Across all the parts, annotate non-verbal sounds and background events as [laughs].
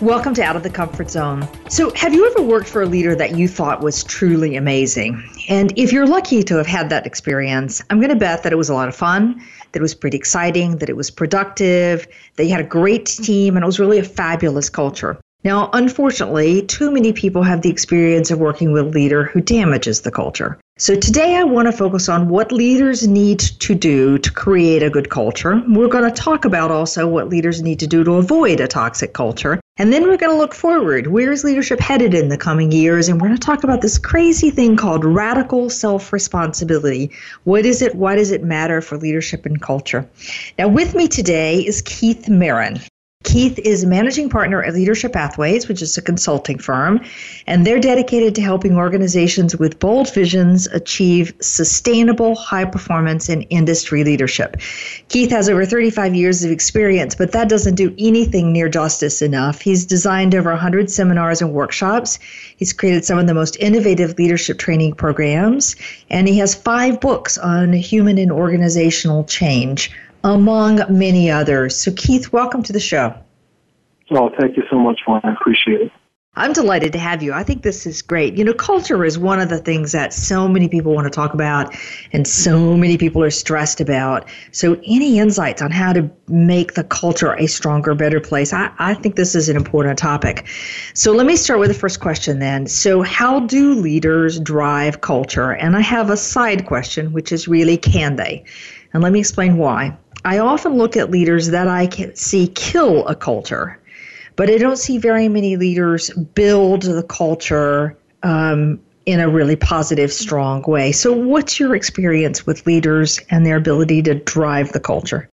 Welcome to Out of the Comfort Zone. So, have you ever worked for a leader that you thought was truly amazing? And if you're lucky to have had that experience, I'm going to bet that it was a lot of fun, that it was pretty exciting, that it was productive, that you had a great team, and it was really a fabulous culture. Now, unfortunately, too many people have the experience of working with a leader who damages the culture. So, today I want to focus on what leaders need to do to create a good culture. We're going to talk about also what leaders need to do to avoid a toxic culture. And then we're going to look forward. Where is leadership headed in the coming years? And we're going to talk about this crazy thing called radical self responsibility. What is it? Why does it matter for leadership and culture? Now, with me today is Keith Merron. Keith is managing partner at Leadership Pathways, which is a consulting firm, and they're dedicated to helping organizations with bold visions achieve sustainable high performance in industry leadership. Keith has over 35 years of experience, but that doesn't do anything near justice enough. He's designed over 100 seminars and workshops. He's created some of the most innovative leadership training programs, and he has five books on human and organizational change among many others. So, Keith, welcome to the show. Oh, thank you so much, Juan. I appreciate it. I'm delighted to have you. I think this is great. You know, culture is one of the things that so many people want to talk about and so many people are stressed about. So, any insights on how to make the culture a stronger, better place? I, I think this is an important topic. So, let me start with the first question then. So, how do leaders drive culture? And I have a side question, which is really can they? And let me explain why. I often look at leaders that I can see kill a culture, but I don't see very many leaders build the culture um, in a really positive, strong way. So, what's your experience with leaders and their ability to drive the culture?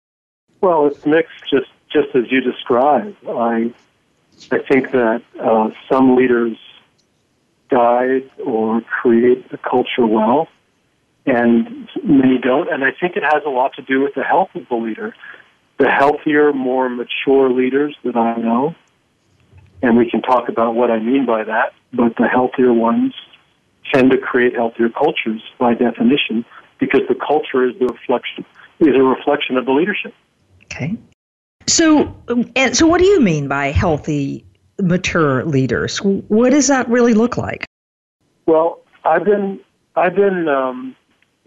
Well, it's mixed, just just as you described. I I think that uh, some leaders guide or create the culture well, and many don't. And I think it has a lot to do with the health of the leader. The healthier, more mature leaders that I know, and we can talk about what I mean by that, but the healthier ones tend to create healthier cultures by definition because the culture is the reflection is a reflection of the leadership. Okay. So, and so, what do you mean by healthy, mature leaders? What does that really look like? Well, I've been I've been um,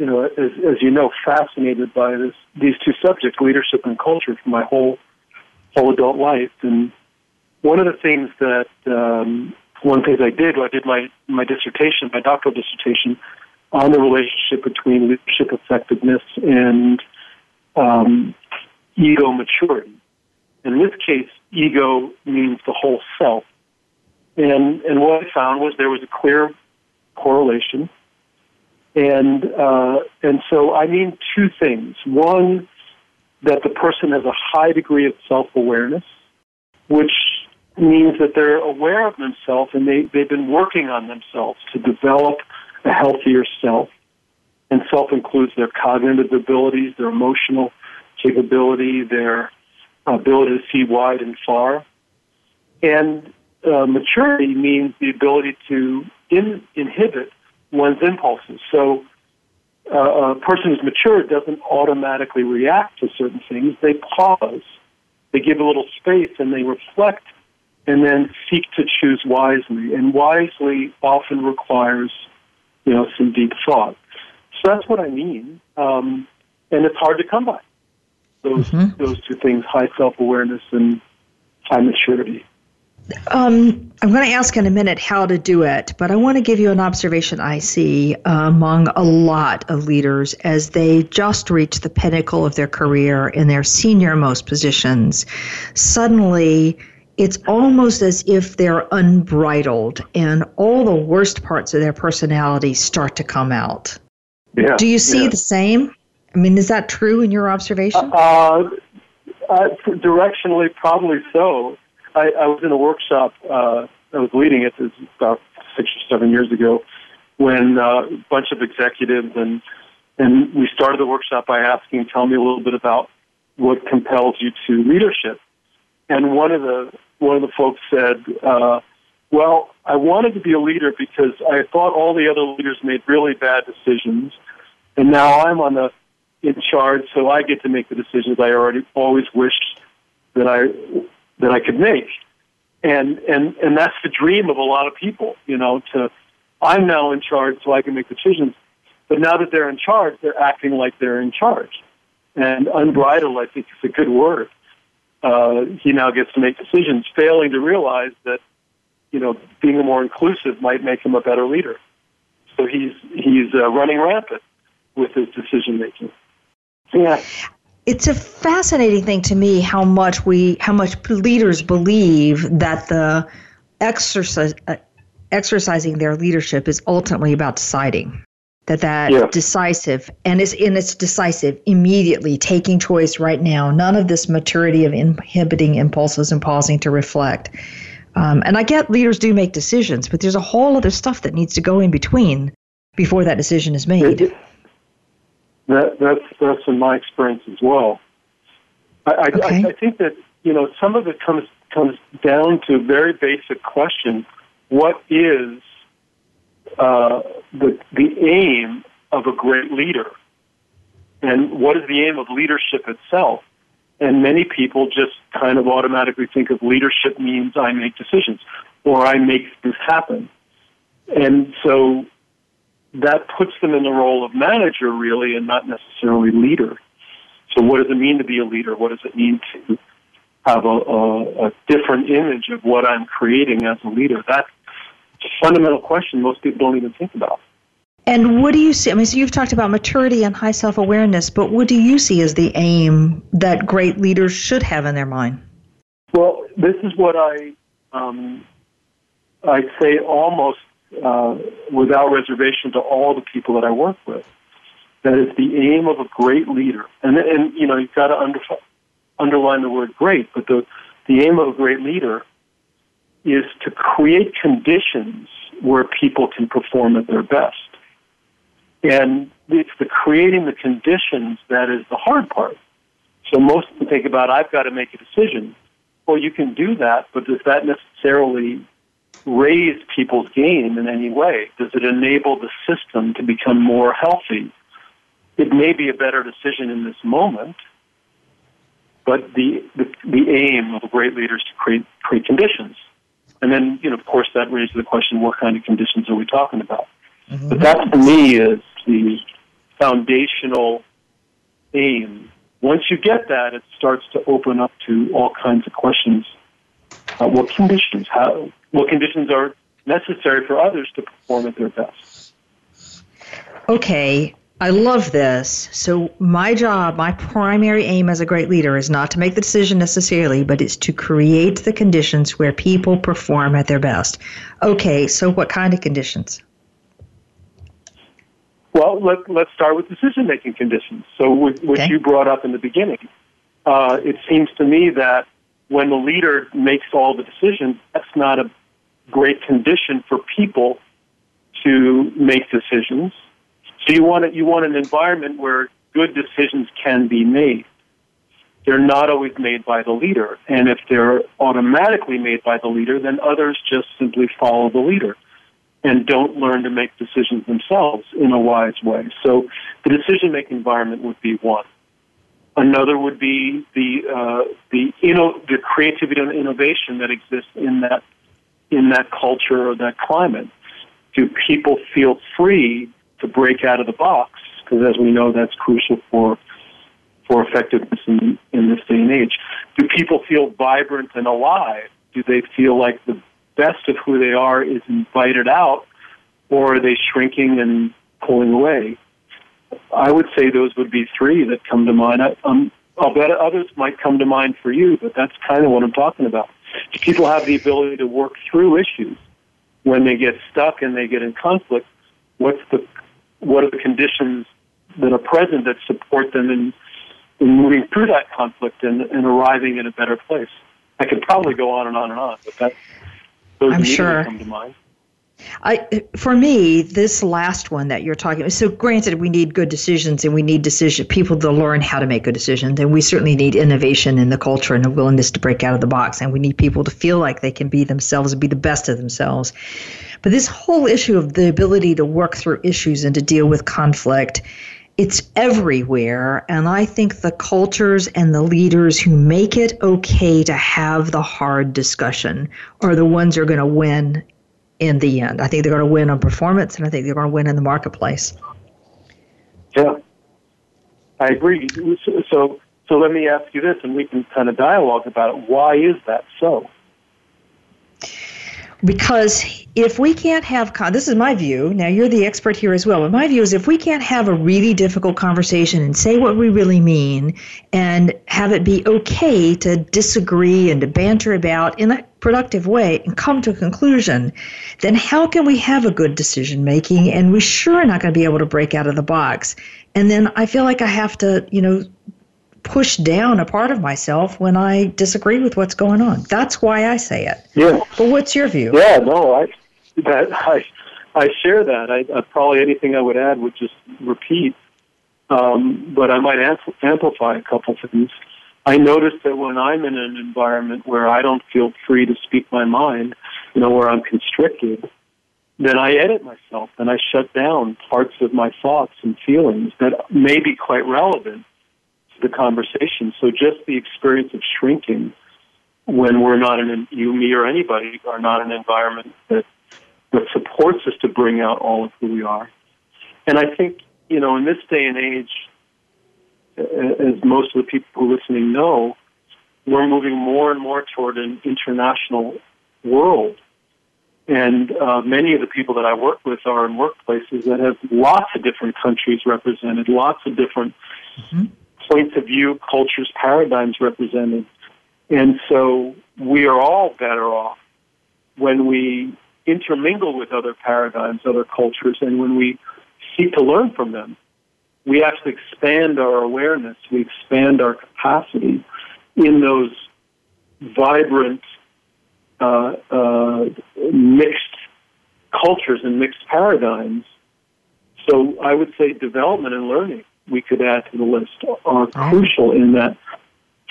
you know, as, as you know, fascinated by this, these two subjects, leadership and culture, for my whole whole adult life. And one of the things that um, one things I did, I did my my dissertation, my doctoral dissertation, on the relationship between leadership effectiveness and um, ego maturity. In this case, ego means the whole self. And and what I found was there was a clear correlation and uh, and so I mean two things. One, that the person has a high degree of self awareness, which means that they're aware of themselves and they, they've been working on themselves to develop a healthier self. And self includes their cognitive abilities, their emotional capability, their ability to see wide and far. And uh, maturity means the ability to in, inhibit one's impulses. So uh, a person who's mature doesn't automatically react to certain things. They pause, they give a little space, and they reflect, and then seek to choose wisely. And wisely often requires, you know, some deep thought. So that's what I mean, um, and it's hard to come by. Those mm-hmm. those two things: high self awareness and high maturity. Um, I'm going to ask in a minute how to do it, but I want to give you an observation I see uh, among a lot of leaders as they just reach the pinnacle of their career in their senior most positions. Suddenly, it's almost as if they're unbridled and all the worst parts of their personality start to come out. Yeah, do you see yeah. the same? I mean, is that true in your observation? Uh, uh, directionally, probably so. I, I was in a workshop. Uh, I was leading it. About six or seven years ago, when uh, a bunch of executives and and we started the workshop by asking, "Tell me a little bit about what compels you to leadership." And one of the one of the folks said, uh, "Well, I wanted to be a leader because I thought all the other leaders made really bad decisions, and now I'm on the in charge, so I get to make the decisions I already always wished that I that I could make." And and and that's the dream of a lot of people, you know. To I'm now in charge, so I can make decisions. But now that they're in charge, they're acting like they're in charge. And unbridled, I think, is a good word. Uh, he now gets to make decisions, failing to realize that, you know, being more inclusive might make him a better leader. So he's he's uh, running rampant with his decision making. Yeah it's a fascinating thing to me how much we how much leaders believe that the exercise uh, exercising their leadership is ultimately about deciding that that yeah. decisive and it's and it's decisive immediately taking choice right now. None of this maturity of inhibiting impulses and pausing to reflect. Um, and i get leaders do make decisions but there's a whole other stuff that needs to go in between before that decision is made that, that's that's in my experience as well. I, I, okay. I, I think that you know some of it comes comes down to a very basic question: What is uh, the the aim of a great leader, and what is the aim of leadership itself? And many people just kind of automatically think of leadership means I make decisions or I make things happen. And so that puts them in the role of manager, really, and not necessarily leader. So, what does it mean to be a leader? What does it mean to have a, a, a different image of what I'm creating as a leader? That's a fundamental question most people don't even think about. And what do you see? I mean, so you've talked about maturity and high self awareness, but what do you see as the aim that great leaders should have in their mind? Well, this is what I um, I say almost uh, without reservation to all the people that I work with. That is the aim of a great leader. And, and you know, you've got to under, underline the word great, but the, the aim of a great leader is to create conditions where people can perform at their best. And it's the creating the conditions that is the hard part. So most of people think about, I've got to make a decision. Well, you can do that, but does that necessarily raise people's game in any way? Does it enable the system to become more healthy? It may be a better decision in this moment, but the, the, the aim of a great leader is to create, create conditions. And then, you know, of course, that raises the question, what kind of conditions are we talking about? Mm-hmm. But that, to me, is the foundational aim. Once you get that, it starts to open up to all kinds of questions. Uh, what conditions? How? What conditions are necessary for others to perform at their best. Okay, I love this. So, my job, my primary aim as a great leader is not to make the decision necessarily, but it's to create the conditions where people perform at their best. Okay, so what kind of conditions? Well, let, let's start with decision making conditions. So, what okay. you brought up in the beginning, uh, it seems to me that when the leader makes all the decisions, that's not a great condition for people to make decisions. So you want it, you want an environment where good decisions can be made. They're not always made by the leader, and if they're automatically made by the leader, then others just simply follow the leader and don't learn to make decisions themselves in a wise way. So the decision making environment would be one. Another would be the uh, the inno- the creativity and innovation that exists in that in that culture or that climate? Do people feel free to break out of the box? Because as we know, that's crucial for for effectiveness in, in this day and age. Do people feel vibrant and alive? Do they feel like the best of who they are is invited out, or are they shrinking and pulling away? I would say those would be three that come to mind. I, um, I'll bet others might come to mind for you, but that's kind of what I'm talking about. Do people have the ability to work through issues when they get stuck and they get in conflict? What's the what are the conditions that are present that support them in, in moving through that conflict and, and arriving in a better place? I could probably go on and on and on, but that those I'm sure. come to mind. I, for me, this last one that you're talking about. So, granted, we need good decisions, and we need decision people to learn how to make good decisions, and we certainly need innovation in the culture and a willingness to break out of the box, and we need people to feel like they can be themselves and be the best of themselves. But this whole issue of the ability to work through issues and to deal with conflict, it's everywhere, and I think the cultures and the leaders who make it okay to have the hard discussion are the ones who are going to win in the end. I think they're going to win on performance, and I think they're going to win in the marketplace. Yeah, I agree. So, so let me ask you this, and we can kind of dialogue about it. Why is that so? Because if we can't have, con- this is my view, now you're the expert here as well, but my view is if we can't have a really difficult conversation and say what we really mean and have it be okay to disagree and to banter about in a productive way and come to a conclusion, then how can we have a good decision making? And we sure are not going to be able to break out of the box. And then I feel like I have to, you know, push down a part of myself when I disagree with what's going on. That's why I say it. Yeah. But what's your view? Yeah, no, I that I I share that. I, I probably anything I would add would just repeat. Um, but I might amplify a couple things. I notice that when I'm in an environment where I don't feel free to speak my mind, you know, where I'm constricted, then I edit myself and I shut down parts of my thoughts and feelings that may be quite relevant the conversation. So just the experience of shrinking when we're not in an, you, me, or anybody are not an environment that that supports us to bring out all of who we are. And I think you know in this day and age, as most of the people who are listening know, we're moving more and more toward an international world. And uh, many of the people that I work with are in workplaces that have lots of different countries represented, lots of different mm-hmm points of view, cultures, paradigms represented. And so we are all better off when we intermingle with other paradigms, other cultures, and when we seek to learn from them. We actually expand our awareness, we expand our capacity in those vibrant, uh, uh, mixed cultures and mixed paradigms. So I would say development and learning we could add to the list are oh. crucial in that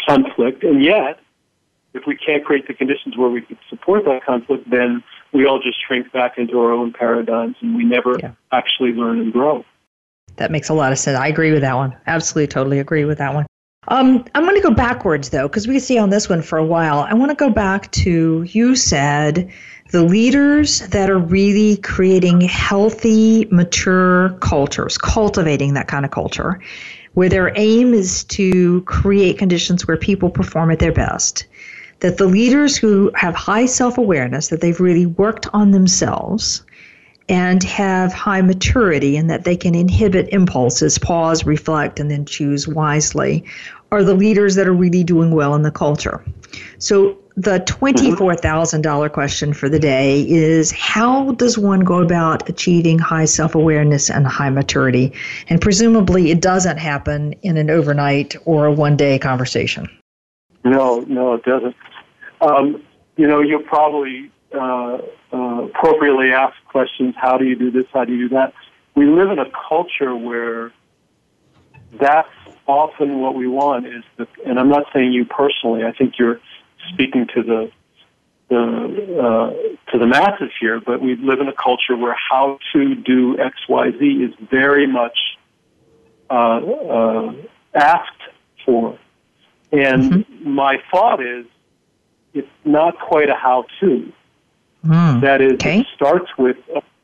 conflict. And yet, if we can't create the conditions where we could support that conflict, then we all just shrink back into our own paradigms and we never yeah. actually learn and grow. That makes a lot of sense. I agree with that one. Absolutely, totally agree with that one. Um, I'm going to go backwards though, because we see on this one for a while. I want to go back to you said the leaders that are really creating healthy, mature cultures, cultivating that kind of culture, where their aim is to create conditions where people perform at their best. That the leaders who have high self awareness, that they've really worked on themselves and have high maturity, and that they can inhibit impulses, pause, reflect, and then choose wisely, are the leaders that are really doing well in the culture. So the $24,000 question for the day is how does one go about achieving high self awareness and high maturity? And presumably it doesn't happen in an overnight or a one day conversation. No, no, it doesn't. Um, you know, you'll probably uh, uh, appropriately ask questions how do you do this? How do you do that? We live in a culture where that's often what we want is the, and I'm not saying you personally, I think you're speaking to the the uh, to the masses here, but we live in a culture where how to do X Y Z is very much uh, uh, asked for, and mm-hmm. my thought is it's not quite a how to. Mm. That is, okay. it starts with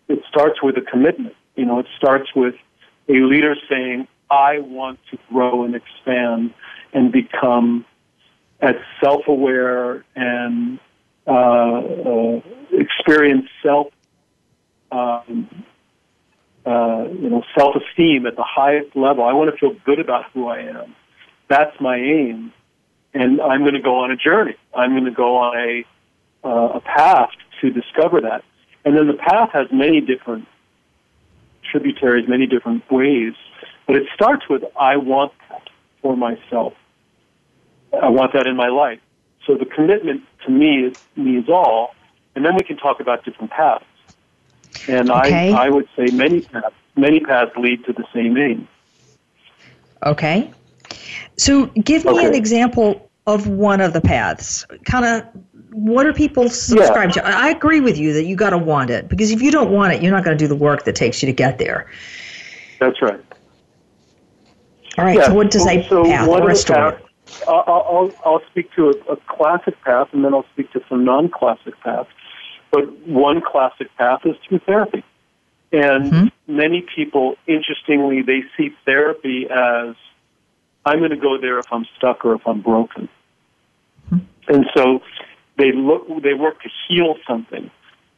it starts with a commitment. You know, it starts with a leader saying, "I want to grow and expand and become." as self-aware and uh, uh, experience self, um, uh, you know, self-esteem at the highest level. I want to feel good about who I am. That's my aim, and I'm going to go on a journey. I'm going to go on a uh, a path to discover that. And then the path has many different tributaries, many different ways. But it starts with I want that for myself. I want that in my life. so the commitment to me is, means all, and then we can talk about different paths. And Okay. I, I would say many paths, many paths lead to the same aim. Okay. So give me Okay. an example of one of the paths. Kind of what are people subscribed to? I agree with you that you got to want it because if you don't want it, you're not going to do the work that takes you to get there. That's right. All right. Yeah, So what does a so path or a the story? paths- I'll, I'll, I'll speak to a, a classic path, and then I'll speak to some non-classic paths. But one classic path is through therapy, and Mhm. many people, interestingly, they see therapy as I'm going to go there if I'm stuck or if I'm broken, and so they look, they work to heal something.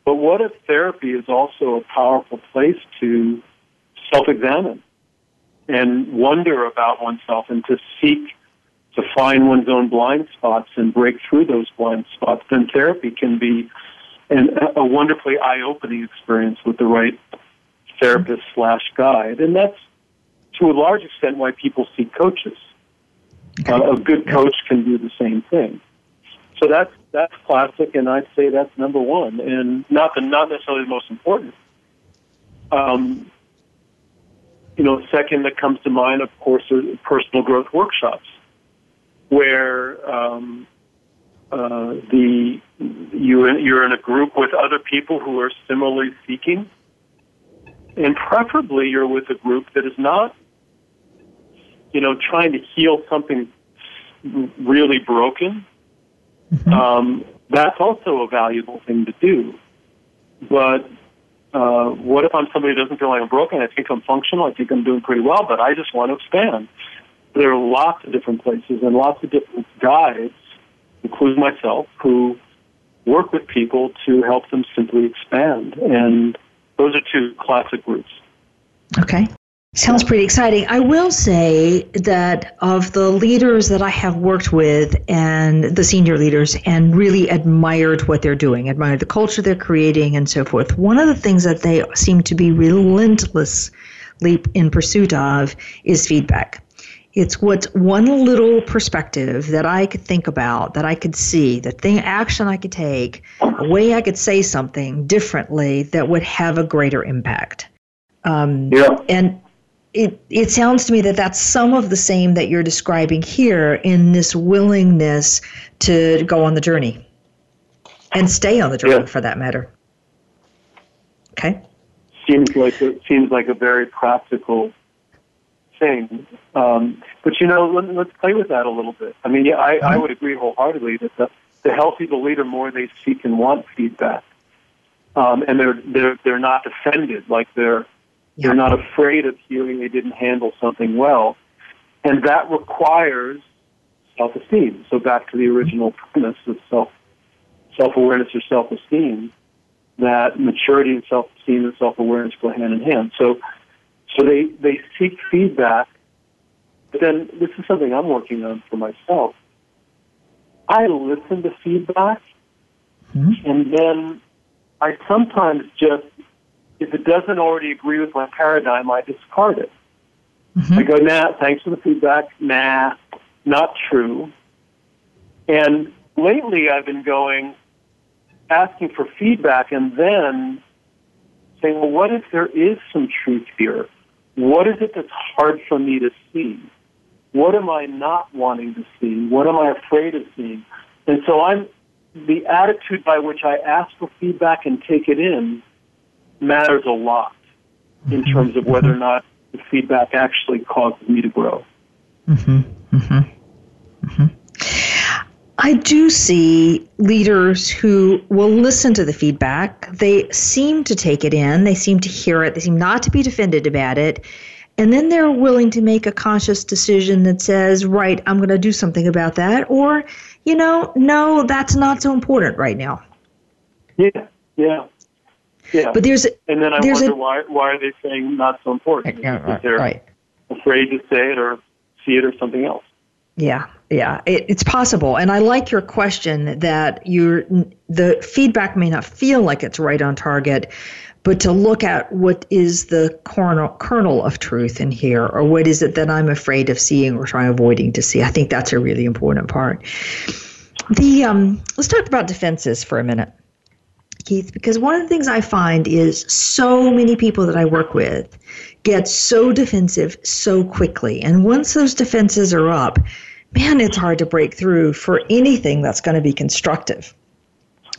But what if therapy is also a powerful place to self-examine? and wonder about oneself and to seek to find one's own blind spots and break through those blind spots, then therapy can be an, a wonderfully eye-opening experience with the right therapist slash guide. And that's to a large extent why people seek coaches. Uh, a good coach can do the same thing. So that's that's classic, and I'd say that's number one, and not the not necessarily the most important. Um, you know, second that comes to mind, of course, are personal growth workshops, where um, uh, the you you're in a group with other people who are similarly seeking, and preferably you're with a group that is not, you know, trying to heal something really broken. Um, that's also a valuable thing to do, but uh, what if I'm somebody who doesn't feel like I'm broken? I think I'm functional. I think I'm doing pretty well, but I just want to expand. There are lots of different places and lots of different guides, including myself, who work with people to help them simply expand. And those are two classic routes. Okay. Sounds pretty exciting. I will say that of the leaders that I have worked with and the senior leaders and really admired what they're doing, admired the culture they're creating and so forth, one of the things that they seem to be relentlessly in pursuit of is feedback. It's what's one little perspective that I could think about, that I could see, the thing action I could take, a way I could say something differently that would have a greater impact. Um, Yeah. and it it sounds to me that that's some of the same that you're describing here in this willingness to go on the journey and stay on the journey Yeah. for that matter. Okay. seems like a, seems like a very practical thing. Um, but you know, let, let's play with that a little bit. I mean, yeah, I, I would agree wholeheartedly that the, the healthy the leader, more they seek and want feedback, um, and they're they're they're not offended, like they're. They're not afraid of hearing they didn't handle something well, and that requires self-esteem. So back to the original premise of self self-awareness or self-esteem that maturity and self-esteem and self-awareness go hand in hand. So, so they, they seek feedback, but then this is something I'm working on for myself. I listen to feedback, Mhm. and then I sometimes just, if it doesn't already agree with my paradigm, I discard it. Mhm. I go, nah, thanks for the feedback. Nah, not true. And lately I've been going, asking for feedback and then saying, well, what if there is some truth here? What is it that's hard for me to see? What am I not wanting to see? What am I afraid of seeing? And so I'm, the attitude by which I ask for feedback and take it in matters a lot in terms of whether or not the feedback actually causes me to grow. Mm-hmm. Mm-hmm. Mm-hmm. I do see leaders who will listen to the feedback. They seem to take it in. They seem to hear it. They seem not to be defended about it. And then they're willing to make a conscious decision that says, right, I'm going to do something about that. Or, you know, no, that's not so important right now. Yeah, yeah, yeah. But there's, and then I there's wonder a- why why are they saying not so important? Yeah, Because they're right. afraid to say it or see it or something else. Yeah, yeah, it, it's possible, and I like your question that you're the feedback may not feel like it's right on target, but to look at what is the kernel, kernel of truth in here, or what is it that I'm afraid of seeing or trying avoiding to see. I think that's a really important part. The um, let's talk about defenses for a minute, Keith, because one of the things I find is so many people that I work with get so defensive so quickly, and once those defenses are up, man, it's hard to break through for anything that's going to be constructive.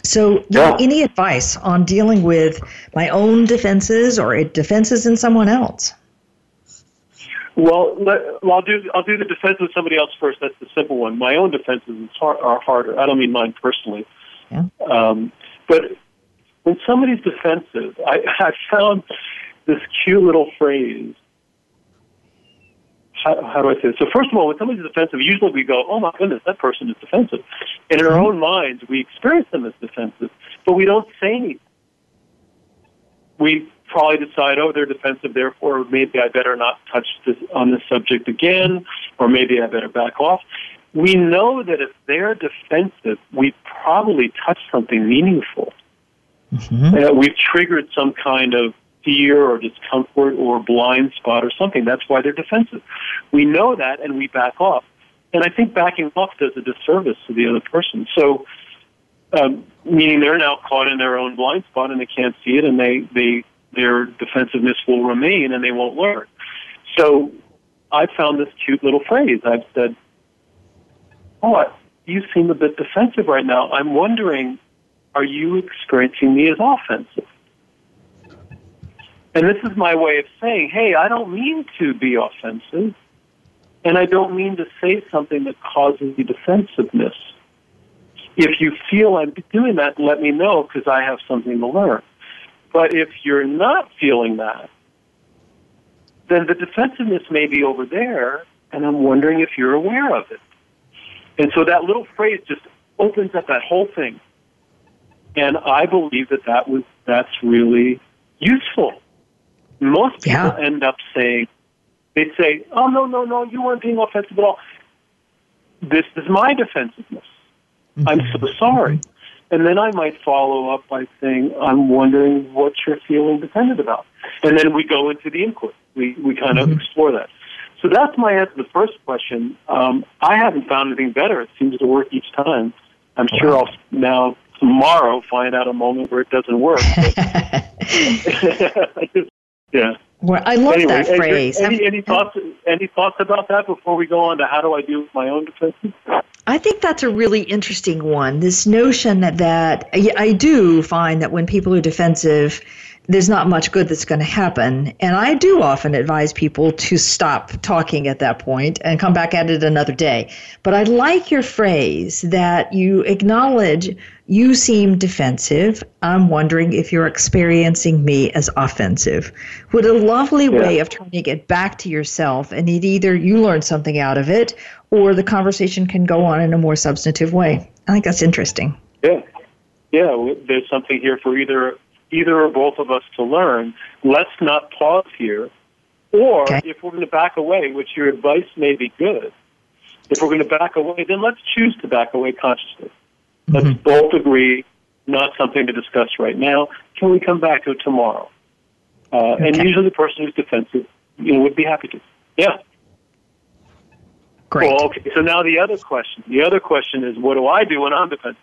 So, yeah. any advice on dealing with my own defenses or defenses in someone else? Well, let, well, I'll do I'll do the defense of somebody else first. That's the simple one. My own defenses are harder. I don't mean mine personally. Yeah. Um, but when somebody's defensive, I, [laughs] I found this cute little phrase. How, how do I say it? So first of all, when somebody's defensive, usually we go, "Oh my goodness, that person is defensive," and in our mm-hmm. own minds, we experience them as defensive, but we don't say anything. We probably decide, oh, they're defensive, therefore maybe I better not touch this on this subject again, or maybe I better back off. We know that if they're defensive, we probably touch something meaningful. Mm-hmm. Uh, we've triggered some kind of fear or discomfort or blind spot or something. That's why they're defensive. We know that and we back off. And I think backing off does a disservice to the other person. So, um, meaning they're now caught in their own blind spot and they can't see it and they, they their defensiveness will remain and they won't learn. So I found this cute little phrase. I've said, Oh, you seem a bit defensive right now. I'm wondering, are you experiencing me as offensive? And this is my way of saying, hey, I don't mean to be offensive, and I don't mean to say something that causes you defensiveness. If you feel I'm doing that, let me know because I have something to learn. But if you're not feeling that, then the defensiveness may be over there, and I'm wondering if you're aware of it. And so that little phrase just opens up that whole thing. And I believe that that was that's really useful. Most people yeah. end up saying, they say, "Oh no, no, no, you weren't being offensive at all." This is my defensiveness. Mm-hmm. I'm so sorry. And then I might follow up by saying, I'm wondering what you're feeling dependent about. And then we go into the input. We, we kind mm-hmm. of explore that. So that's my answer to the first question. Um, I haven't found anything better. It seems to work each time. I'm sure I'll now tomorrow find out a moment where it doesn't work. [laughs] yeah. Well, I love anyway, that phrase. Any, any, thoughts? Any thoughts about that before we go on to how do I deal with my own defenses? I think that's a really interesting one. This notion that, that I do find that when people are defensive, there's not much good that's going to happen. And I do often advise people to stop talking at that point and come back at it another day. But I like your phrase that you acknowledge you seem defensive. I'm wondering if you're experiencing me as offensive. What a lovely yeah. way of turning it back to yourself, and it either you learn something out of it, or the conversation can go on in a more substantive way. I think that's interesting. Yeah, yeah. There's something here for either either or both of us to learn. Let's not pause here, or okay. if we're going to back away, which your advice may be good. If we're going to back away, then let's choose to back away consciously. Let's mm-hmm. both agree not something to discuss right now. Can we come back to it tomorrow? Uh, okay. And usually the person who's defensive, you know, would be happy to. Yeah. Great. Well, okay. So now the other question. The other question is, what do I do when I'm defensive?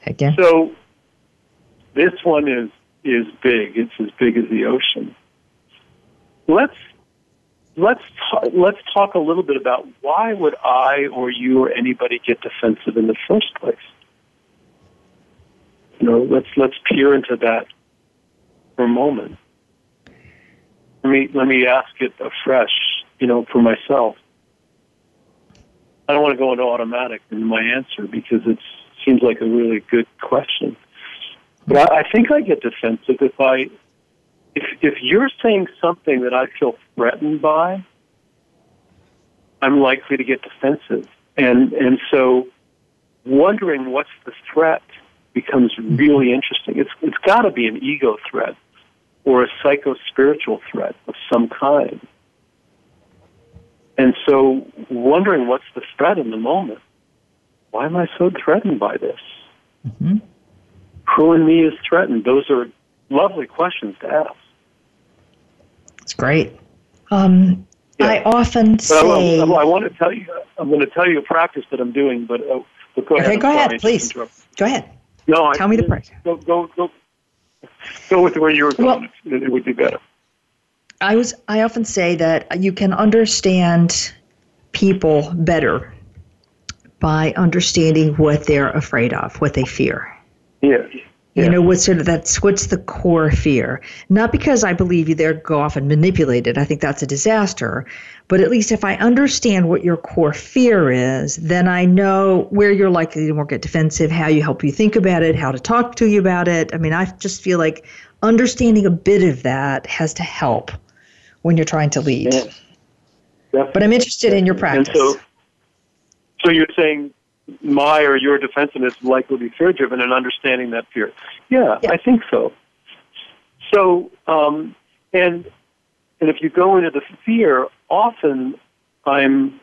Heck yeah. So this one is is big. It's as big as the ocean. Let's let's talk, let's talk a little bit about why would I or you or anybody get defensive in the first place. You know, let's let's peer into that for a moment. Let me let me ask it afresh. You know, for myself. I don't want to go into automatic in my answer because it seems like a really good question. But I, think I get defensive if I if if you're saying something that I feel threatened by, I'm likely to get defensive. And and so wondering what's the threat becomes really interesting. It's it's got to be an ego threat or a psycho spiritual threat of some kind. And so, wondering what's the threat in the moment. Why am I so threatened by this? Mm-hmm. Who in me is threatened? Those are lovely questions to ask. It's great. Um, yeah. I often say. I, I, I, want to tell you. I'm going to tell you a practice that I'm doing, but uh, the go ahead. Okay, go ahead, sorry, please. Go ahead. No, Tell I, me the part. Go, go, go, go with where you were going. it, it would be better. I was I often say that you can understand people better by understanding what they're afraid of, what they fear. Yeah. You know, what's sort of that's what's the core fear? Not because I believe you there go off and manipulate it. I think that's a disaster. But at least if I understand what your core fear is, then I know where you're likely to more get defensive, how you help you think about it, how to talk to you about it. I mean, I just feel like understanding a bit of that has to help when you're trying to lead. Yeah. Definitely. But I'm interested in your And practice. so, so you're saying my or your defensiveness is likely to be fear driven and understanding that fear. Yeah, Yeah. I think so. So, um, and and if you go into the fear, often I'm.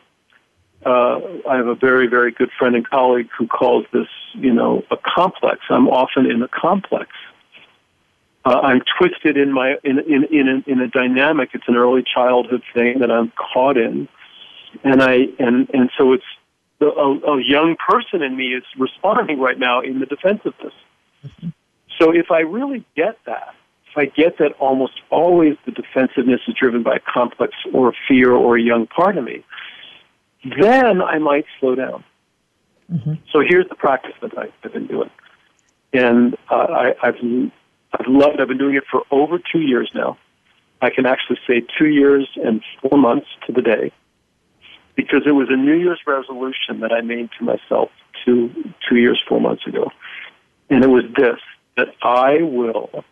Uh, I have a very, very good friend and colleague who calls this, you know, a complex. I'm often in a complex. Uh, I'm twisted in my in in in a, in a dynamic. It's an early childhood thing that I'm caught in, and I and and so it's the, a, a young person in me is responding right now in the defensiveness. So if I really get that, if I get that almost always the defensiveness is driven by a complex or fear or a young part of me, then I might slow down. So here's the practice that I, I've been doing, and uh, I, I've I've loved. I've been doing it for over two years now. I can actually say two years and four months to the day because it was a New Year's resolution that I made to myself two two years four months ago, and it was this: that I will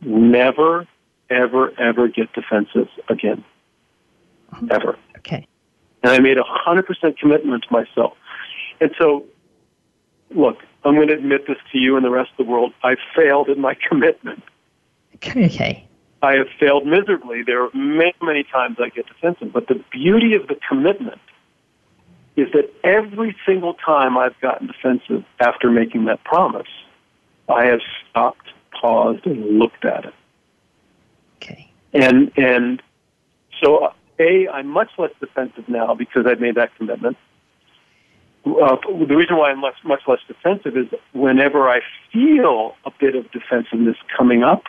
never, ever, ever get defensive again, uh-huh. ever. okay. And I made a hundred percent commitment to myself. And so, look, I'm going to admit this to you and the rest of the world. I failed in my [laughs] commitment. Okay. I have failed miserably. There are many, many times I get defensive. But the beauty of the commitment is that every single time I've gotten defensive after making that promise, I have stopped, paused, and looked at it. Okay. And and so, a, I'm much less defensive now because I've made that commitment. Uh, the reason why I'm less, much less defensive is whenever I feel a bit of defensiveness coming up,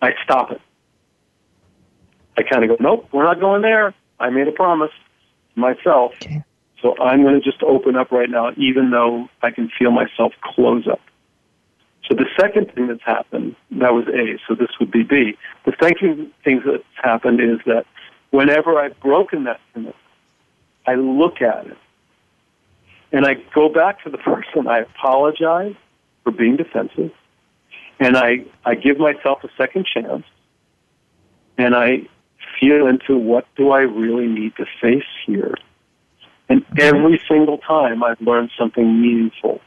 I stop it. I kind of go, nope, we're not going there. I made a promise myself. Okay. So I'm going to just open up right now, even though I can feel myself close up. So the second thing that's happened, that was A, so this would be B. The second thing that's happened is that whenever I've broken that commitment, I look at it and I go back to the [laughs] person. I apologize for being defensive and I, I give myself a second chance and I feel into what do I really need to face here. And mm-hmm. every single time I've learned something meaningful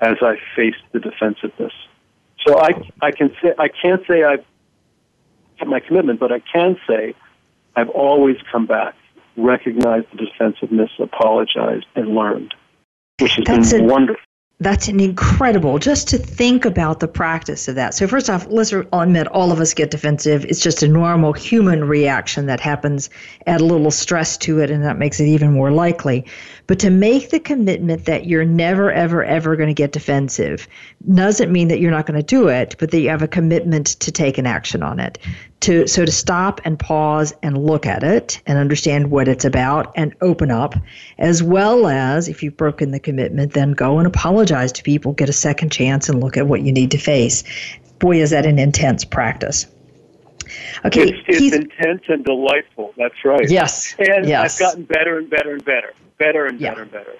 as I face the defensiveness. So I, I can say I can't say I've kept my commitment, but I can say I've always come back, recognized the defensiveness, apologized, and learned, which has That's been a- wonderful. That's an incredible just to think about the practice of that. So first off, let's admit all of us get defensive. It's just a normal human reaction that happens. Add a little stress to it, and that makes it even more likely. But to make the commitment that you're never, ever, ever going to get defensive doesn't mean that you're not going to do it, but that you have a commitment to take an action on it. To so to stop and pause and look at it and understand what it's about and open up, as well as if you've broken the commitment, then go and apologize to people, get a second chance, and look at what you need to face. Boy, is that an intense practice. Okay, It's, it's Keith- intense and delightful. That's right. yes, And yes. I've gotten better and better and better, better and Yeah. better and better.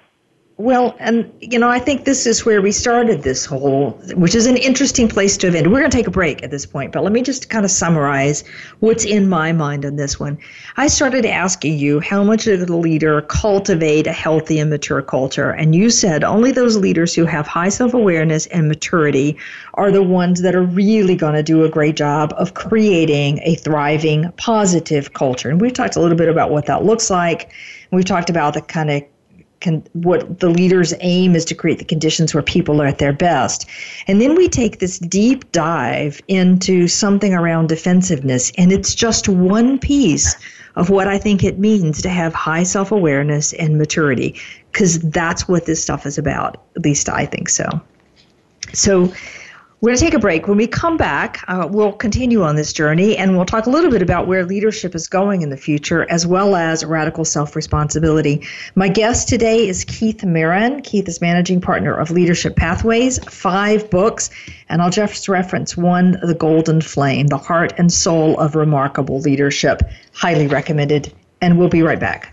Well, and you know, I think this is where we started this whole, which is an interesting place to have ended. We're going to take a break at this point, but let me just kind of summarize what's in my mind on this one. I started asking you how much does a leader cultivate a healthy and mature culture, and you said only those leaders who have high self-awareness and maturity are the ones that are really going to do a great job of creating a thriving, positive culture. And we've talked a little bit about what that looks like. We've talked about the kind of can, what the leader's aim is to create the conditions where people are at their best. And then we take this deep dive into something around defensiveness, and it's just one piece of what I think it means to have high self awareness and maturity, because that's what this stuff is about. At least I think so. So, we're going to take a break. When we come back, uh, we'll continue on this journey and we'll talk a little bit about where leadership is going in the future, as well as radical self responsibility. My guest today is Keith Merron. Keith is managing partner of Leadership Pathways, five books, and I'll just reference one The Golden Flame, The Heart and Soul of Remarkable Leadership. Highly recommended. And we'll be right back.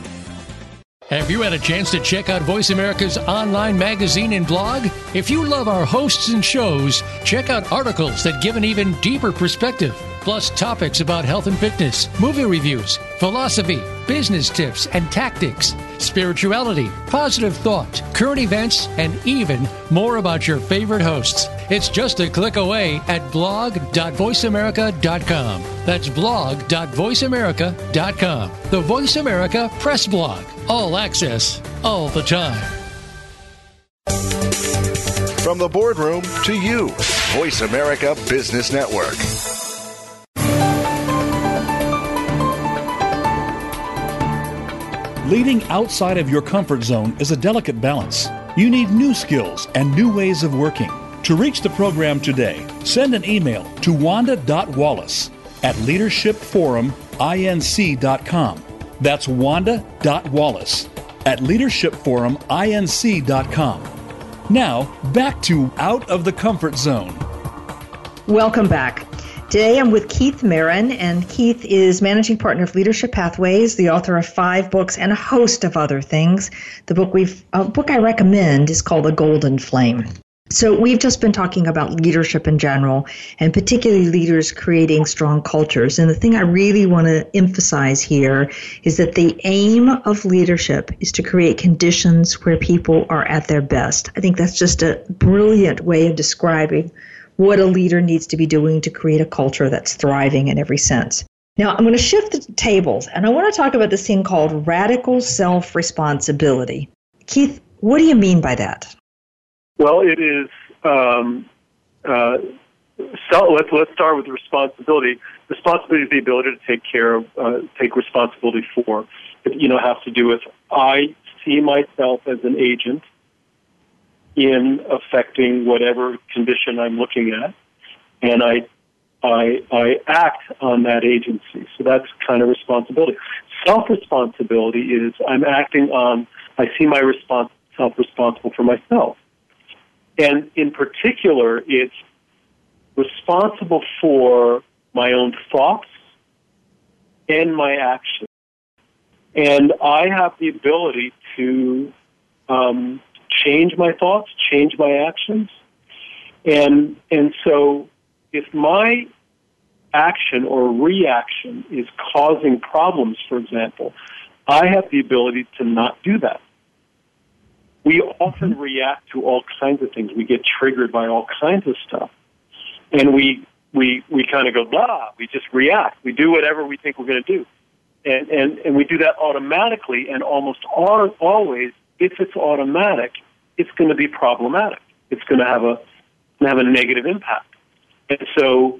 Have you had a chance to check out Voice America's online magazine and blog? If you love our hosts and shows, check out articles that give an even deeper perspective plus topics about health and fitness, movie reviews, philosophy, business tips and tactics, spirituality, positive thought, current events, and even more about your favorite hosts. It's just a click away at blog.voiceamerica.com. That's blog.voiceamerica.com. The Voice America Press Blog. All access, all the time. From the boardroom to you, Voice America Business Network. Leading outside of your comfort zone is a delicate balance. You need new skills and new ways of working. To reach the program today, send an email to wanda.wallace at leadershipforuminc.com. That's wanda.wallace at leadershipforuminc.com. Now, back to Out of the Comfort Zone. Welcome back. Today I'm with Keith Merron, and Keith is managing partner of Leadership Pathways, the author of five books and a host of other things. The book we've a book I recommend is called The Golden Flame. So we've just been talking about leadership in general, and particularly leaders creating strong cultures. And the thing I really want to emphasize here is that the aim of leadership is to create conditions where people are at their best. I think that's just a brilliant way of describing what a leader needs to be doing to create a culture that's thriving in every sense. Now, I'm going to shift the tables and I want to talk about this thing called radical self responsibility. Keith, what do you mean by that? Well, it is. Um, uh, let's let's start with responsibility. Responsibility is the ability to take care of, uh, take responsibility for. It, you know, has to do with I see myself as an agent in affecting whatever condition I'm looking at, and I, I, I act on that agency. So that's kind of responsibility. Self responsibility is I'm acting on. I see my response self responsible for myself, and in particular, it's responsible for my own thoughts and my actions. And I have the ability to um, change my thoughts, change my actions. And, and so if my action or reaction is causing problems, for example, I have the ability to not do that. we often mm-hmm. react to all kinds of things. We get triggered by all kinds of stuff. And we, we, we kind of go, blah, we just react. We do whatever we think we're going to do. And, and, and we do that automatically, and almost all, always, if it's automatic, it's going to be problematic. It's going to have a, have a negative impact. And so,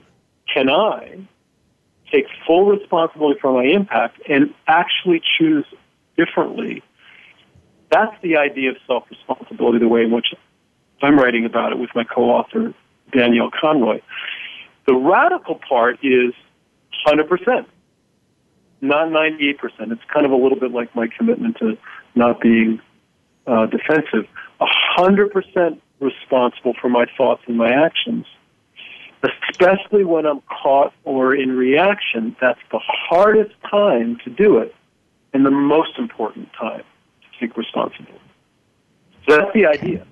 can I take full responsibility for my impact and actually choose differently? That's the idea of self responsibility, the way in which I'm writing about it with my co author, Danielle Conroy. The radical part is 100%, not 98%. It's kind of a little bit like my commitment to not being uh, defensive. 100% responsible for my thoughts and my actions especially when I'm caught or in reaction, that's the hardest time to do it and the most important time to take responsibility. So that's the idea.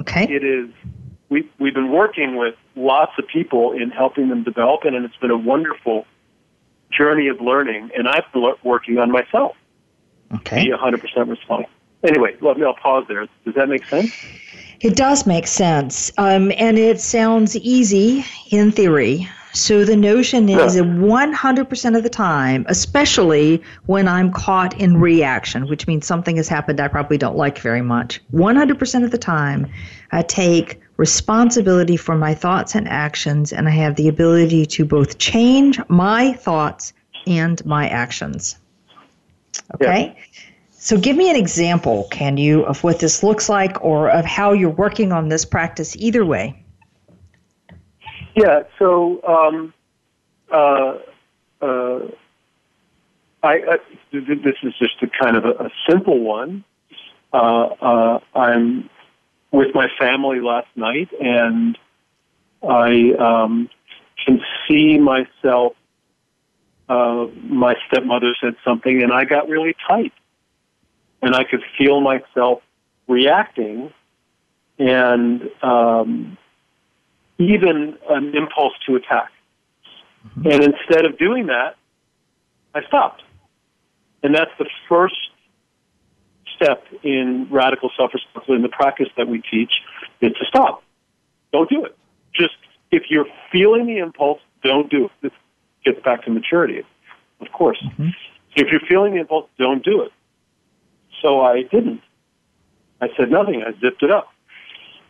Okay. It is, we, we've been working with lots of people in helping them develop it, and it's been a wonderful journey of learning, and I've been working on myself. Okay. Be 100% responsible. Anyway, let me, I'll pause there. Does that make sense? It does make sense. Um, and it sounds easy in theory. So the notion is that 100% of the time, especially when I'm caught in reaction, which means something has happened I probably don't like very much, 100% of the time, I take responsibility for my thoughts and actions, and I have the ability to both change my thoughts and my actions. Okay? Yeah. So, give me an example, can you, of what this looks like or of how you're working on this practice either way? Yeah, so um, uh, uh, I, uh, this is just a kind of a, a simple one. Uh, uh, I'm with my family last night, and I um, can see myself. My stepmother said something, and I got really tight and I could feel myself reacting, and um, even an impulse to attack. Mm-hmm. And instead of doing that, I stopped. And that's the first step in radical self responsibility in the practice that we teach is to stop. Don't do it. Just if you're feeling the impulse, don't do it. This gets back to maturity, of course. Mm-hmm. So if you're feeling the impulse, don't do it. So I didn't. I said nothing. I zipped it up.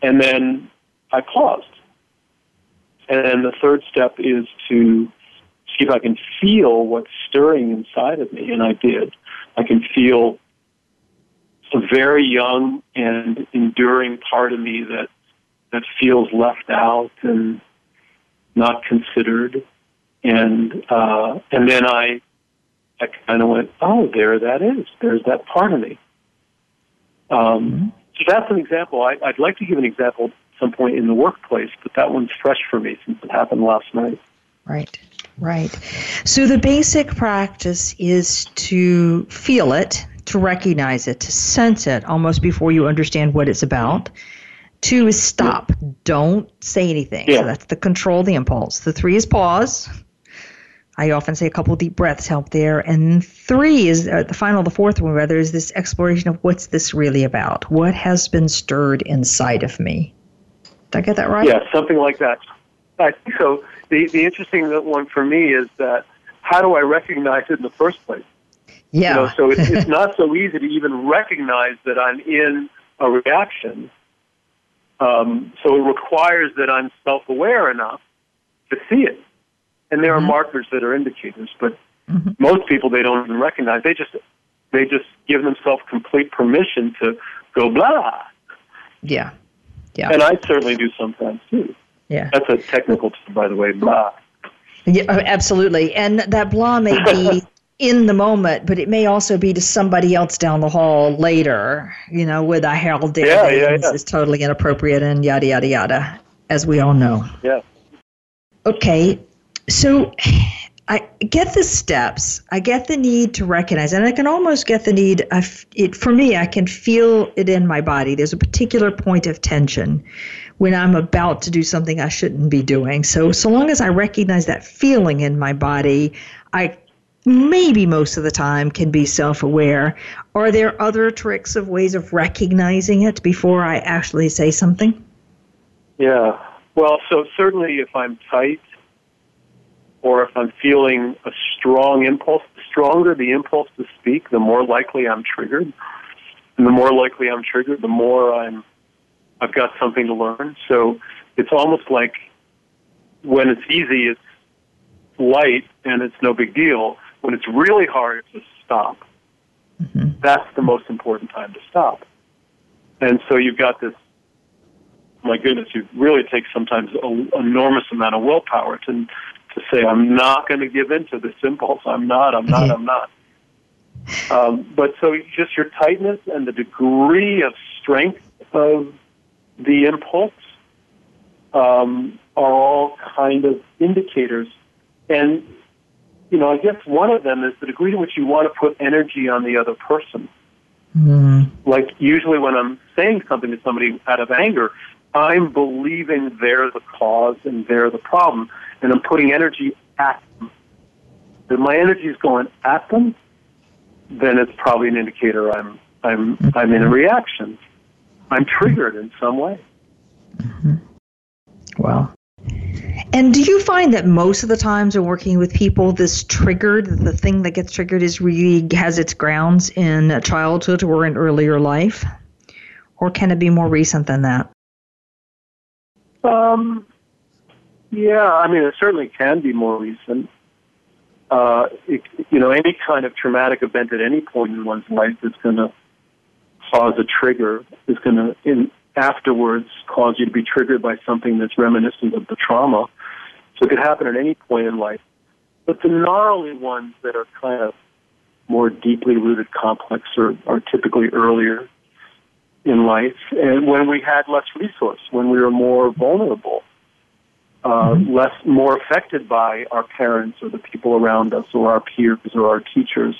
And then I paused. And the third step is to see if I can feel what's stirring inside of me. And I did. I can feel a very young and enduring part of me that that feels left out and not considered. And uh, and then I I kind of went, oh, there that is. There's that part of me. Um, mm-hmm. So that's an example. I, I'd like to give an example at some point in the workplace, but that one's fresh for me since it happened last night. Right, right. So the basic practice is to feel it, to recognize it, to sense it almost before you understand what it's about. Two is stop. Don't say anything. Yeah. So that's the control the impulse. The three is pause. I often say a couple deep breaths help there. And three is uh, the final, the fourth one, rather, is this exploration of what's this really about? What has been stirred inside of me? Did I get that right? Yeah, something like that. I think so. The, the interesting one for me is that how do I recognize it in the first place? Yeah. You know, so it's, it's [laughs] not so easy to even recognize that I'm in a reaction. Um, so it requires that I'm self aware enough to see it and there mm-hmm. are markers that are indicators, but mm-hmm. most people they don't even recognize. They just they just give themselves complete permission to go blah. Yeah, yeah. And I certainly do sometimes too. Yeah, that's a technical term, by the way. Blah. Yeah, oh, absolutely. And that blah may be [laughs] in the moment, but it may also be to somebody else down the hall later. You know, with a Harold Davis yeah, yeah, yeah. is totally inappropriate and yada yada yada, as we all know. Yeah. Okay, so I get the steps. I get the need to recognize, and I can almost get the need. Of it for me, I can feel it in my body. There's a particular point of tension when I'm about to do something I shouldn't be doing. So, so long as I recognize that feeling in my body, I maybe most of the time can be self aware. Are there other tricks of ways of recognizing it before I actually say something? Yeah. Well, so certainly if I'm tight or if I'm feeling a strong impulse, the stronger the impulse to speak, the more likely I'm triggered. And the more likely I'm triggered, the more I'm I've got something to learn. So it's almost like when it's easy, it's light and it's no big deal. When it's really hard, to stop. Mm-hmm. That's the most important time to stop. And so you've got this. My goodness, you really take sometimes an enormous amount of willpower to to say, "I'm not going to give in to this impulse. I'm not. I'm not. I'm not." Um, but so just your tightness and the degree of strength of the impulse um, are all kind of indicators. And, you know, I guess one of them is the degree to which you want to put energy on the other person. Mm. Like usually when I'm saying something to somebody out of anger, I'm believing they're the cause and they're the problem, and I'm putting energy at them. If my energy is going at them, then it's probably an indicator I'm I'm I'm in a reaction. I'm triggered in some way. Mm-hmm. Well, and do you find that most of the times when working with people, this triggered, the thing that gets triggered is really has its grounds in childhood or in earlier life? Or can it be more recent than that? Um, yeah, I mean, it certainly can be more recent. Uh, it, you know, any kind of traumatic event at any point in one's life is going to cause a trigger, is going to, in afterwards, cause you to be triggered by something that's reminiscent of the trauma. So it could happen at any point in life. But the gnarly ones that are kind of more deeply rooted complex are, are typically earlier in life and when we had less resource, when we were more vulnerable, uh, mm-hmm. less, more affected by our parents or the people around us or our peers or our teachers.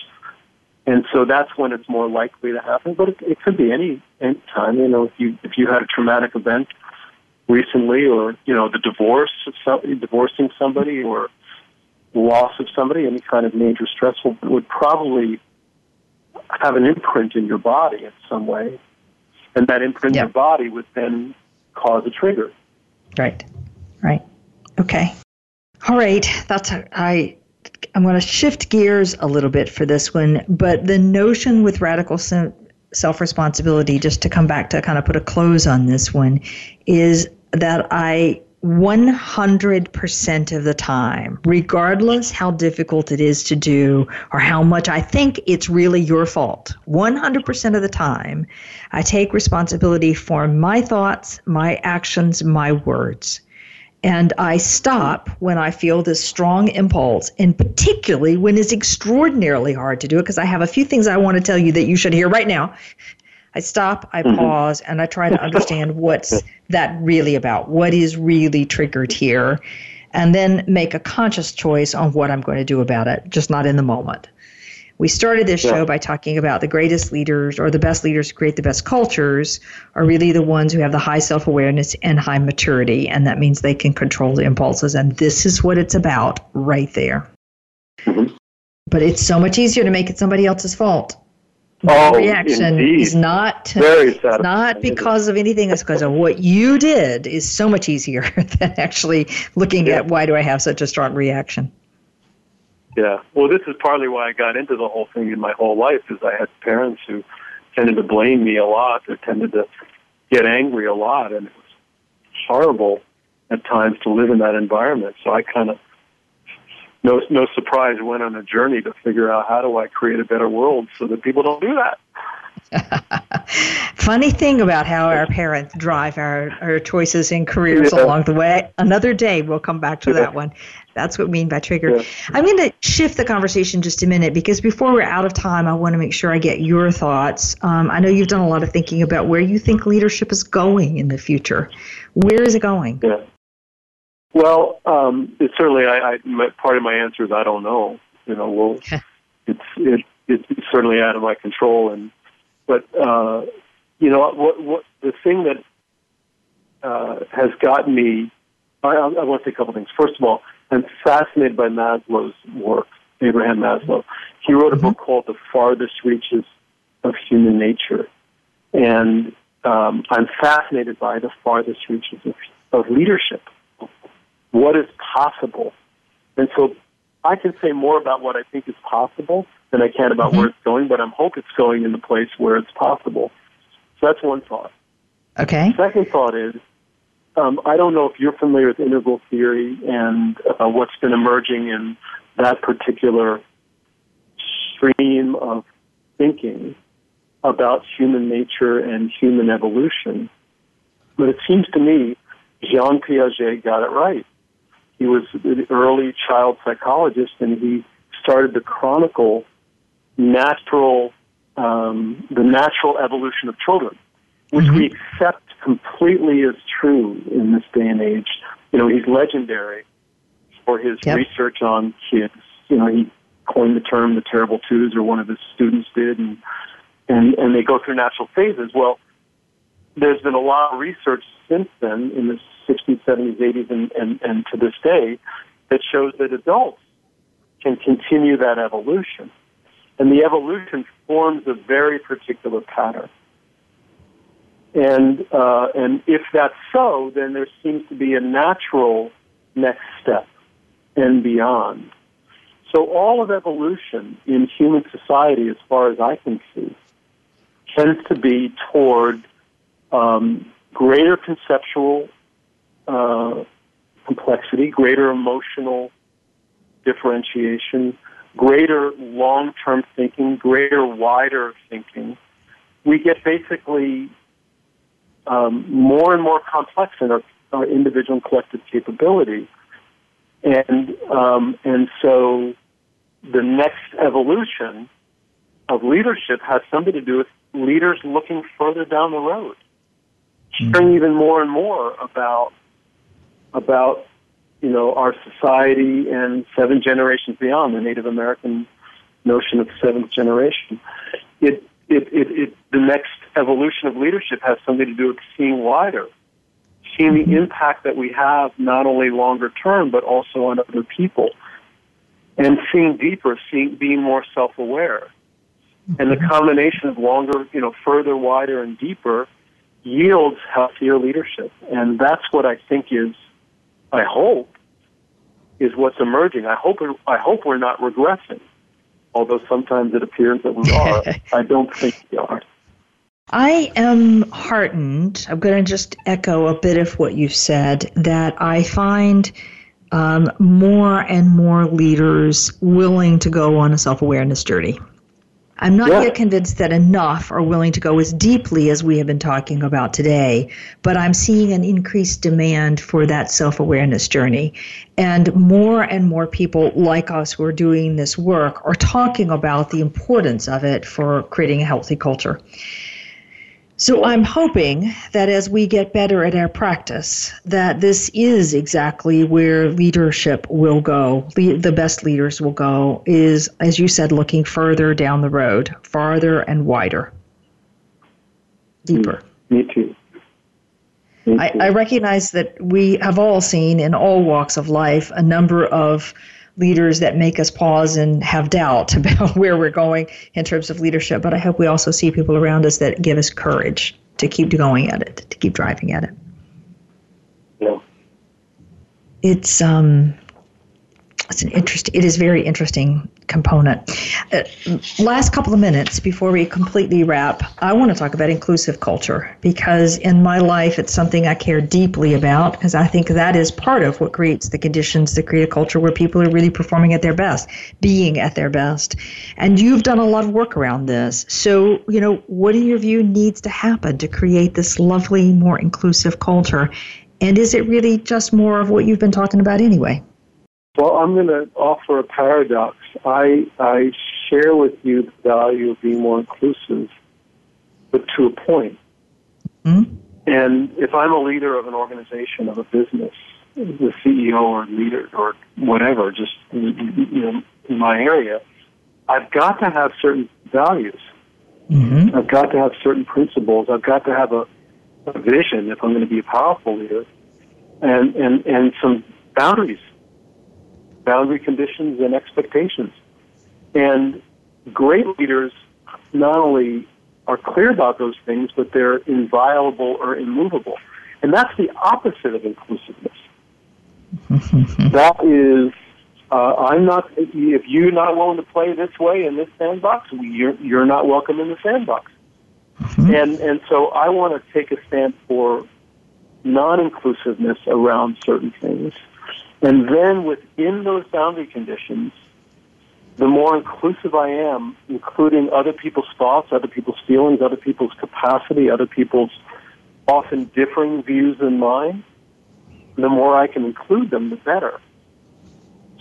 And so that's when it's more likely to happen. But it, it could be any, any time. You know, if you if you had a traumatic event recently, or you know, the divorce of some, divorcing somebody, or loss of somebody, any kind of major stressful would probably have an imprint in your body in some way, and that imprint yep. in your body would then cause a trigger. Right. Right. Okay. All right. That's I I'm going to shift gears a little bit for this one, but the notion with radical self responsibility, just to come back to kind of put a close on this one, is that I 100% of the time, regardless how difficult it is to do or how much I think it's really your fault, 100% of the time, I take responsibility for my thoughts, my actions, my words. And I stop when I feel this strong impulse, and particularly when it's extraordinarily hard to do it, because I have a few things I want to tell you that you should hear right now. I stop, I mm-hmm. pause, and I try to [laughs] understand what's that really about. What is really triggered here? And then make a conscious choice on what I'm going to do about it, just not in the moment. We started this show by talking about the greatest leaders or the best leaders who create the best cultures are really the ones who have the high self awareness and high maturity. And that means they can control the impulses. And this is what it's about right there. Mm-hmm. But it's so much easier to make it somebody else's fault. Oh, reaction indeed. is not Very [laughs] not because of anything. It's because of [laughs] what you did is so much easier [laughs] than actually looking yeah. at why do I have such a strong reaction. Yeah. Well, this is partly why I got into the whole thing in my whole life, is I had parents who tended to blame me a lot, or tended to get angry a lot, and it was horrible at times to live in that environment. So I kind of, no, no surprise, went on a journey to figure out how do I create a better world so that people don't do that. [laughs] Funny thing about how our parents drive our, our choices and careers yeah. along the way. Another day, we'll come back to yeah. that one. That's what we mean by trigger. Yeah. I'm going to shift the conversation just a minute because before we're out of time, I want to make sure I get your thoughts. Um, I know you've done a lot of thinking about where you think leadership is going in the future. Where is it going? Yeah. Well, um, it's certainly I, I my, part of my answer is I don't know. You know, well, [laughs] it's it, it's certainly out of my control, and but uh, you know what what the thing that uh, has gotten me. I, I want to say a couple things. First of all, I'm fascinated by Maslow's work Abraham Maslow. He wrote a book called The Farthest Reaches of Human Nature. And um, I'm fascinated by the farthest reaches of, of leadership. What is possible? And so I can say more about what I think is possible than I can about Mm-hmm. where it's going, but I'm hope it's going in the place where it's possible. So that's one thought. Okay. Second thought is, um, I don't know if you're familiar with integral theory and uh, what's been emerging in that particular stream of thinking about human nature and human evolution. But it seems to me Jean Piaget got it right. He was an early child psychologist and he started to chronicle natural, um, the natural evolution of children, which we accept completely as true in this day and age. You know, he's legendary for his Yep. research on kids. You know, he coined the term the terrible twos, or one of his students did, and and and they go through natural phases. Well, there's been a lot of research since then in the 60s, 70s, 80s, and, and, and to this day that shows that adults can continue that evolution. And the evolution forms a very particular pattern. And, uh, and if that's so, then there seems to be a natural next step and beyond. So all of evolution in human society, as far as I can see, tends to be toward um, greater conceptual uh, complexity, greater emotional differentiation, greater long-term thinking, greater wider thinking. We get basically um, more and more complex in our, our individual and collective capability, and um, and so the next evolution of leadership has something to do with leaders looking further down the road, caring even more and more about about you know our society and seven generations beyond the Native American notion of seventh generation. It it, it, it the next evolution of leadership has something to do with seeing wider, seeing the mm-hmm. impact that we have not only longer term but also on other people, and seeing deeper, seeing being more self aware. And the mm-hmm. combination of longer, you know, further, wider, and deeper yields healthier leadership. And that's what I think is, I hope, is what's emerging. I hope, I hope we're not regressing, although sometimes it appears that we [laughs] are. I don't think we are. I am heartened. I'm going to just echo a bit of what you've said that I find um, more and more leaders willing to go on a self awareness journey. I'm not Yeah. yet convinced that enough are willing to go as deeply as we have been talking about today, but I'm seeing an increased demand for that self awareness journey. And more and more people like us who are doing this work are talking about the importance of it for creating a healthy culture. So I'm hoping that as we get better at our practice, that this is exactly where leadership will go. Le- the best leaders will go is, as you said, looking further down the road, farther and wider, deeper. Mm, me too. Me I. I recognize that we have all seen in all walks of life a number of leaders that make us pause and have doubt [laughs] about where we're going in terms of leadership. But I hope we also see people around us that give us courage to keep going at it, to keep driving at it. Yeah. It's um, it's an interest. It is very interesting component. Uh, last couple of minutes before we completely wrap, I want to talk about inclusive culture because in my life it's something I care deeply about because I think that is part of what creates the conditions to create a culture where people are really performing at their best, being at their best. And you've done a lot of work around this. So, you know, what in your view needs to happen to create this lovely, more inclusive culture? And is it really just more of what you've been talking about anyway? Well, I'm going to offer a paradox. I, I share with you the value of being more inclusive, but to a point. Hmm? And if I'm a leader of an organization, of a business, the CEO or leader or whatever, just you know, in my area, I've got to have certain values. Mm-hmm. I've got to have certain principles. I've got to have a, a vision if I'm going to be a powerful leader, and and and some boundaries, boundary conditions, and expectations. And great leaders not only are clear about those things, but they're inviolable or immovable. And that's the opposite of inclusiveness. [laughs] that is, uh, I'm not, if you're not willing to play this way in this sandbox, you're, you're not welcome in the sandbox. Mm-hmm. And, and so I want to take a stand for non inclusiveness around certain things. And then within those boundary conditions, the more inclusive I am, including other people's thoughts, other people's feelings, other people's capacity, other people's often differing views than mine, the more I can include them, the better.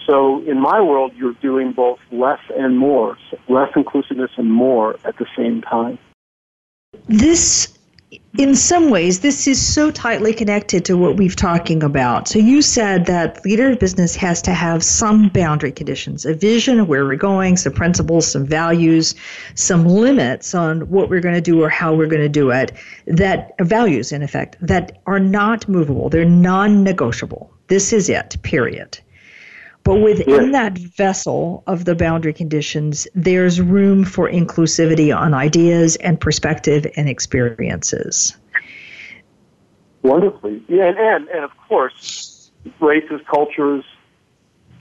So in my world, you're doing both less and more, less inclusiveness and more at the same time. This in some ways, this is so tightly connected to what we've talking about. So you said that leader of business has to have some boundary conditions, a vision of where we're going, some principles, some values, some limits on what we're going to do or how we're going to do it. That values, in effect, that are not movable. They're non-negotiable. This is it. Period. But within that vessel of the boundary conditions, there's room for inclusivity on ideas and perspective and experiences. Wonderfully. Yeah, and, and, and of course, races, cultures,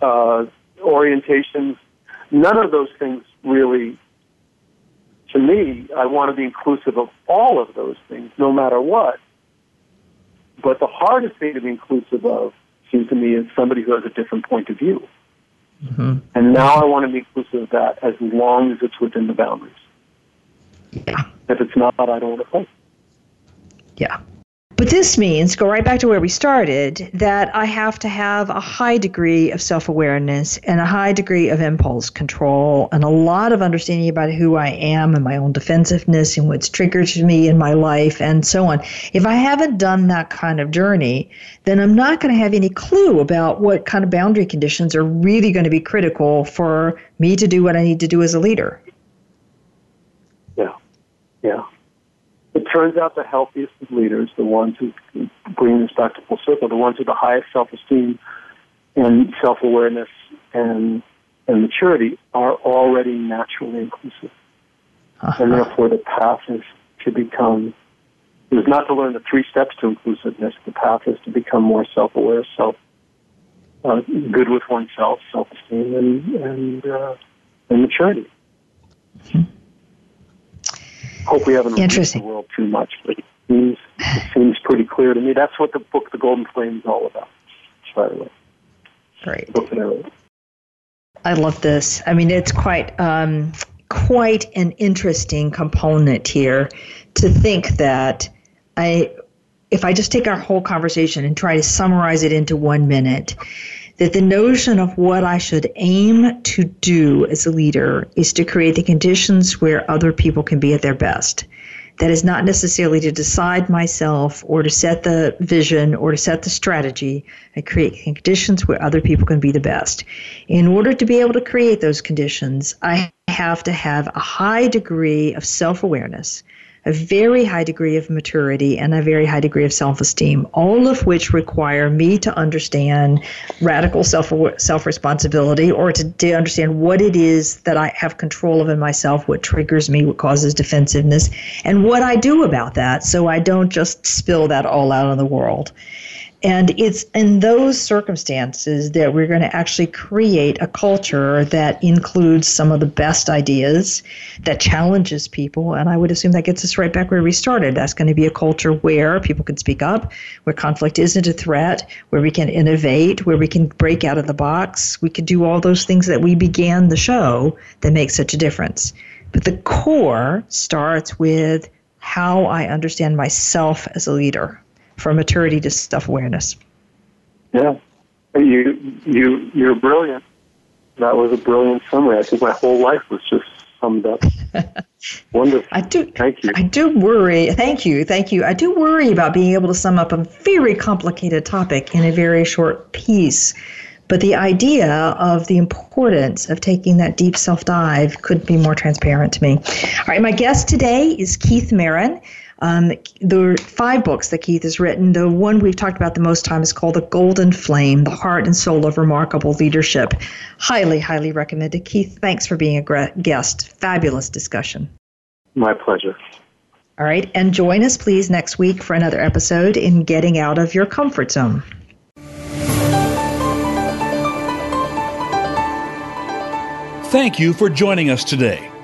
uh, orientations, none of those things really, to me, I want to be inclusive of all of those things, no matter what. But the hardest thing to be inclusive of seems to me as somebody who has a different point of view. Mm-hmm. And now I want to be inclusive of that as long as it's within the boundaries. Yeah. If it's not, I don't want to play. Yeah. But this means, go right back to where we started, that I have to have a high degree of self awareness and a high degree of impulse control and a lot of understanding about who I am and my own defensiveness and what's triggered me in my life and so on. If I haven't done that kind of journey, then I'm not going to have any clue about what kind of boundary conditions are really going to be critical for me to do what I need to do as a leader. Yeah. Yeah it turns out the healthiest of leaders, the ones who bring this back to full circle, the ones with the highest self-esteem and self-awareness and and maturity are already naturally inclusive, uh-huh. and therefore the path is to become is not to learn the three steps to inclusiveness. The path is to become more self-aware, self uh, good with oneself, self-esteem, and and uh, and maturity. Mm-hmm hope we haven't Interesting. the world too much, but it seems, it seems pretty clear to me. That's what the book, The Golden Flame, is all about. By the way, great. I love this. I mean, it's quite um, quite an interesting component here to think that I, if I just take our whole conversation and try to summarize it into one minute, that the notion of what I should aim to do as a leader is to create the conditions where other people can be at their best. That is not necessarily to decide myself or to set the vision or to set the strategy. I create conditions where other people can be the best. In order to be able to create those conditions, I have to have a high degree of self awareness a very high degree of maturity and a very high degree of self-esteem, all of which require me to understand radical self self responsibility or to, to understand what it is that I have control of in myself, what triggers me, what causes defensiveness, and what I do about that so I don't just spill that all out on the world. And it's in those circumstances that we're going to actually create a culture that includes some of the best ideas, that challenges people. And I would assume that gets us right back where we started. That's going to be a culture where people can speak up, where conflict isn't a threat, where we can innovate, where we can break out of the box. We can do all those things that we began the show that make such a difference. But the core starts with how I understand myself as a leader from maturity to self awareness. Yeah, you you you're brilliant. That was a brilliant summary. I think my whole life was just summed up. [laughs] Wonderful. I do. Thank you. I do worry. Thank you. Thank you. I do worry about being able to sum up a very complicated topic in a very short piece. But the idea of the importance of taking that deep self dive could be more transparent to me. All right, my guest today is Keith Merron. Um, the five books that Keith has written, the one we've talked about the most time is called The Golden Flame The Heart and Soul of Remarkable Leadership. Highly, highly recommended. Keith, thanks for being a guest. Fabulous discussion. My pleasure. All right, and join us, please, next week for another episode in Getting Out of Your Comfort Zone. Thank you for joining us today.